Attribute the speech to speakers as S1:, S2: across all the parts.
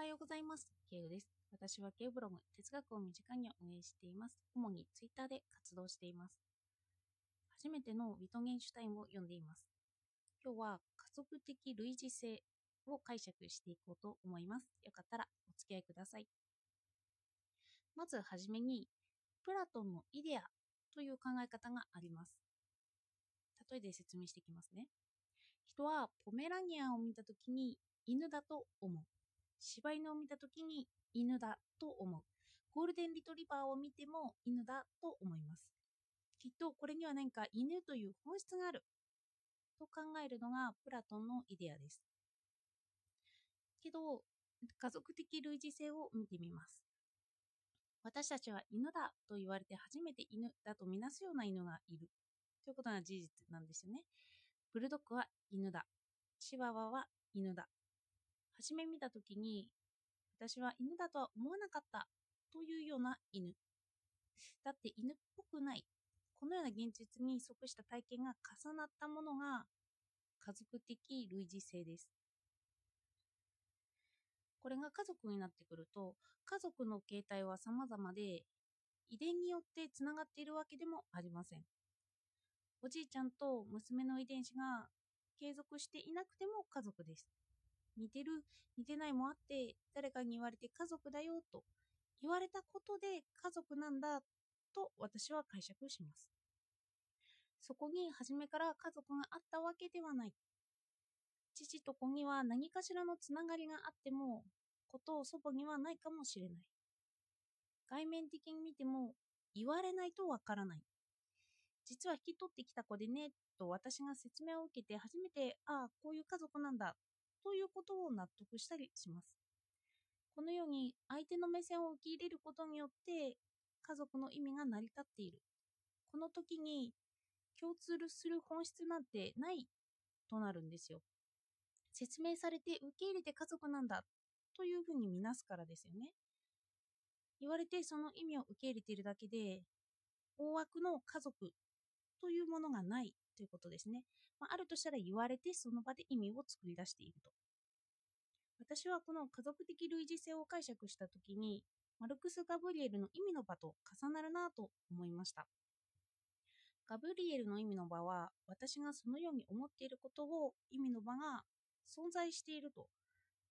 S1: はようございます。ケイウです。私はケイブログ、哲学を身近に運営しています。主にツイッターで活動しています。初めてのウィトゲンシュタインを読んでいます。今日は家族的類似性を解釈していこうと思います。よかったらお付き合いください。まずはじめに、プラトンのイデアという考え方があります。例えで説明していきますね。人はポメラニアンを見たときに犬だと思う。柴犬を見たときに犬だと思う。ゴールデンリトリバーを見ても犬だと思います。きっとこれには何か犬という本質があると考えるのがプラトンのイデアです。けど、家族的類似性を見てみます。私たちは犬だと言われて初めて犬だとみなすような犬がいるということが事実なんですよね。ブルドッグは犬だ。チワワは犬だ。初め見たときに、私は犬だとは思わなかったというような犬。だって犬っぽくない。このような現実に即した体験が重なったものが家族的類似性です。これが家族になってくると、家族の形態は様々で、遺伝によってつながっているわけでもありません。おじいちゃんと娘の遺伝子が継続していなくても家族です。似てる、似てないもあって、誰かに言われて家族だよと言われたことで家族なんだと私は解釈します。そこに初めから家族があったわけではない。父と子には何かしらのつながりがあっても、子とを祖母にはないかもしれない。外面的に見ても言われないとわからない。実は引き取ってきた子でね、と私が説明を受けて初めて、ああ、こういう家族なんだ、ということを納得したりします。このように相手の目線を受け入れることによって家族の意味が成り立っている。この時に共通する本質なんてないとなるんですよ。説明されて受け入れて家族なんだというふうに見なすからですよね。言われてその意味を受け入れているだけで大枠の家族というものがないということですね。まあ、あるとしたら言われてその場で意味を作り出していると。私はこの家族的類似性を解釈したときに、マルクス・ガブリエルの意味の場と重なるなと思いました。ガブリエルの意味の場は、私がそのように思っていることを意味の場が存在していると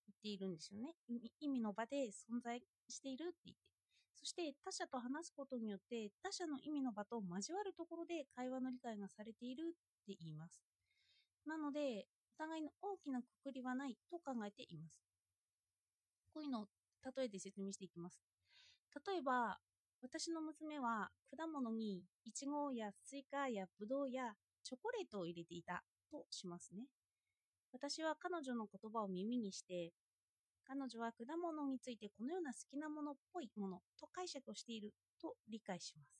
S1: 言っているんですよね。意味の場で存在しているって言って。そして他者と話すことによって他者の意味の場と交わるところで会話の理解がされているって言います。なので、お互いの大きなくくりはないと考えています。こういうのを例えて説明していきます。例えば、私の娘は果物にイチゴやスイカやブドウやチョコレートを入れていたとしますね。私は彼女の言葉を耳にして、彼女は果物についてこのような好きなものっぽいものと解釈をしていると理解します。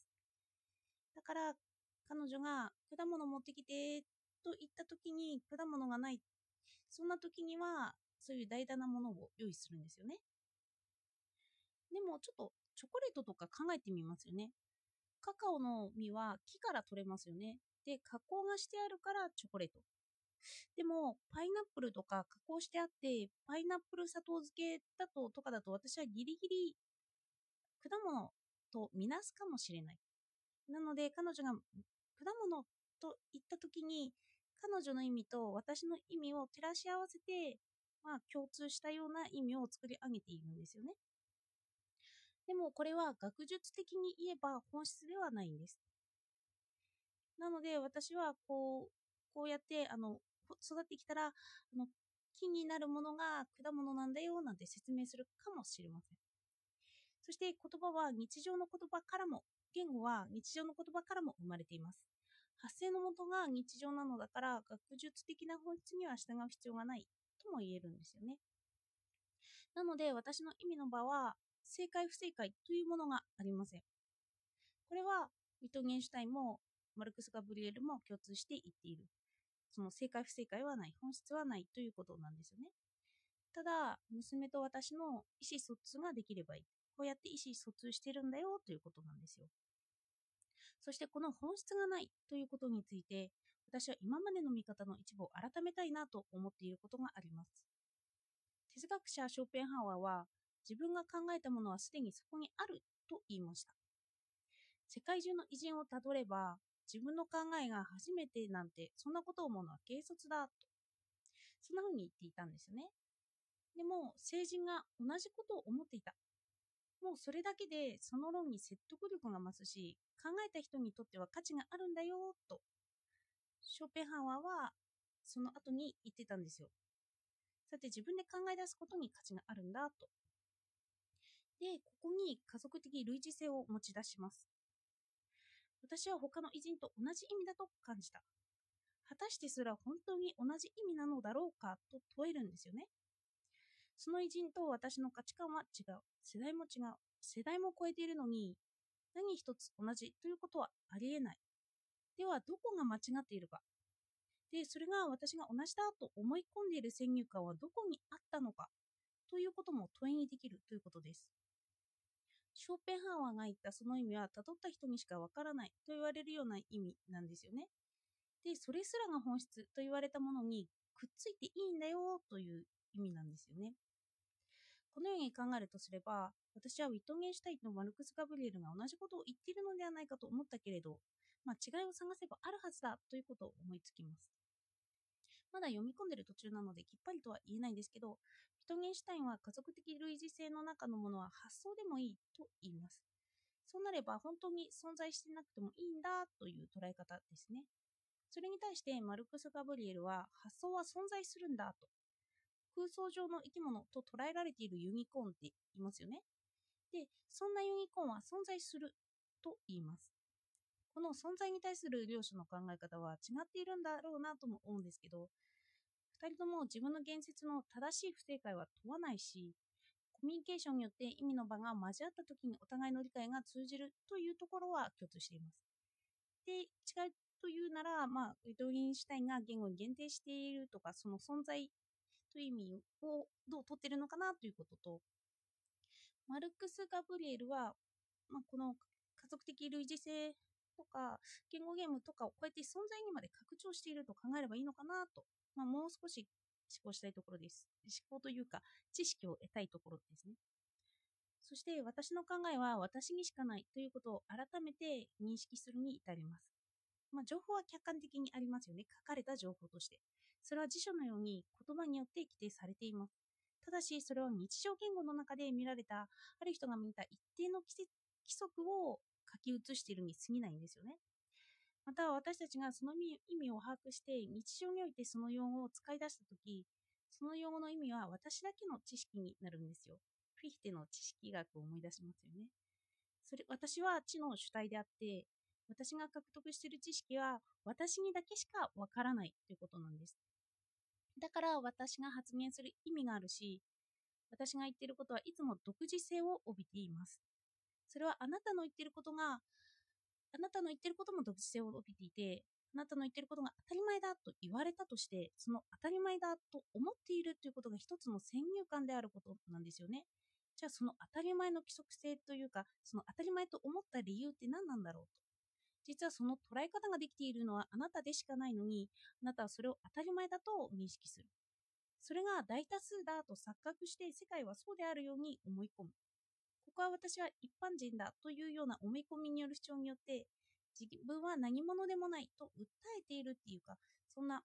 S1: だから彼女が果物持ってきてと言った時に果物がない。そんな時にはそういう大胆なものを用意するんですよね。でもちょっとチョコレートとか考えてみますよね。カカオの実は木から取れますよね。で、加工がしてあるからチョコレート。でも、パイナップルとか加工してあって、パイナップル砂糖漬けだととかだと私はギリギリ果物とみなすかもしれない。なので、彼女が果物と言った時に、彼女の意味と私の意味を照らし合わせて、まあ、共通したような意味を作り上げているんですよね。でも、これは学術的に言えば本質ではないんです。なので、私はこう、こうやって、あの、育ってきたら、あの、木になるものが果物なんだよ、なんて説明するかもしれません。そして言葉は日常の言葉からも、言語は日常の言葉からも生まれています。発生の元が日常なのだから、学術的な本質には従う必要がないとも言えるんですよね。なので、私の意味の場は、正解不正解というものがありません。これは、ウィトゲンシュタインもマルクス・ガブリエルも共通して言っている。その正解不正解はない、本質はないということなんですよね。ただ、娘と私の意思疎通ができればいい。こうやって意思疎通してるんだよということなんですよ。そしてこの本質がないということについて、私は今までの見方の一部を改めたいなと思っていることがあります。哲学者ショーペンハワーは自分が考えたものはすでにそこにあると言いました。世界中の偉人をたどれば自分の考えが初めてなんてそんなことを思うのは軽率だとそんな風に言っていたんですよね。でも成人が同じことを思っていた。もうそれだけでその論に説得力が増すし考えた人にとっては価値があるんだよとショーペンハワーはその後に言ってたんですよ。さて自分で考え出すことに価値があるんだと。で、ここに家族的類似性を持ち出します。私は他の偉人と同じ意味だと感じた。果たしてすら本当に同じ意味なのだろうか？と問えるんですよね。その偉人と私の価値観は違う。世代も違う。世代も超えているのに、何一つ同じということはありえない。では、どこが間違っているか？で、それが私が同じだと思い込んでいる先入観はどこにあったのか？ということも問いにできるということです。ショーペンハワーが言ったその意味は辿った人にしかわからないと言われるような意味なんですよね。で、それすらが本質と言われたものにくっついていいんだよという意味なんですよね。このように考えるとすれば、私はウィットゲンシュタインとマルクス・ガブリエルが同じことを言っているのではないかと思ったけれど、まあ、違いを探せばあるはずだということを思いつきます。まだ読み込んでる途中なのできっぱりとは言えないんですけど、トゲンシュタインは家族的類似性の中のものは発想でもいいと言います。そうなれば本当に存在してなくてもいいんだという捉え方ですね。それに対してマルクス・ガブリエルは発想は存在するんだと。空想上の生き物と捉えられているユニコーンって言いますよね。で、そんなユニコーンは存在すると言います。この存在に対する両者の考え方は違っているんだろうなとも思うんですけど、2人とも自分の言説の正しい不正解は問わないし、コミュニケーションによって意味の場が交わった時にお互いの理解が通じるというところは共通しています。で、違いというなら、まあ、ウィトゲンシュタインが言語に限定しているとか、その存在という意味をどう取ってるのかなということと、マルクス・ガブリエルは、まあ、この家族的類似性とか言語ゲームとかをこうやって存在にまで拡張していると考えればいいのかなと、まあ、もう少し思考したいところです。思考というか知識を得たいところですね。そして私の考えは私にしかないということを改めて認識するに至ります。まあ、情報は客観的にありますよね。書かれた情報として。それは辞書のように言葉によって規定されています。ただし、それは日常言語の中で見られた、ある人が見た一定の規則を書き写しているに過ぎないんですよね。また私たちがその意味を把握して日常においてその用語を使い出したとき、その用語の意味は私だけの知識になるんですよ。フィヒテの知識学を思い出しますよね。それ私は知の主体であって、私が獲得している知識は私にだけしかわからないということなんです。だから私が発言する意味があるし、私が言っていることはいつも独自性を帯びています。それはあなたの言っていることが、あなたの言ってることも独自性を帯びていて、あなたの言ってることが当たり前だと言われたとして、その当たり前だと思っているということが一つの先入観であることなんですよね。じゃあその当たり前の規則性というか、その当たり前と思った理由って何なんだろうと。実はその捉え方ができているのはあなたでしかないのに、あなたはそれを当たり前だと認識する。それが大多数だと錯覚して世界はそうであるように思い込む。こは私は一般人だというような思い込みによる主張によって自分は何者でもないと訴えているっていうかそんな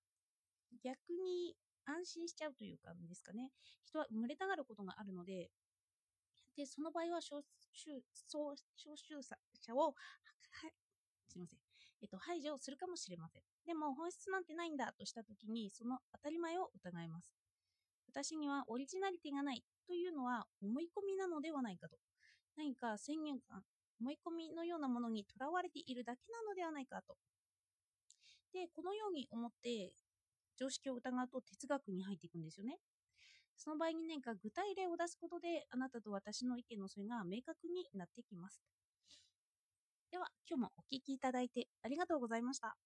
S1: 逆に安心しちゃうというかですかね。人は生まれたがることがあるのででその場合は招集招集者をすいません、えっと、排除するかもしれません。でも本質なんてないんだとしたときにその当たり前を疑います。私にはオリジナリティがないというのは思い込みなのではないかと。何か宣言感、思い込みのようなものにとらわれているだけなのではないかと。で、このように思って常識を疑うと哲学に入っていくんですよね。その場合に何か具体例を出すことであなたと私の意見のそれが明確になってきます。では、今日もお聴きいただいてありがとうございました。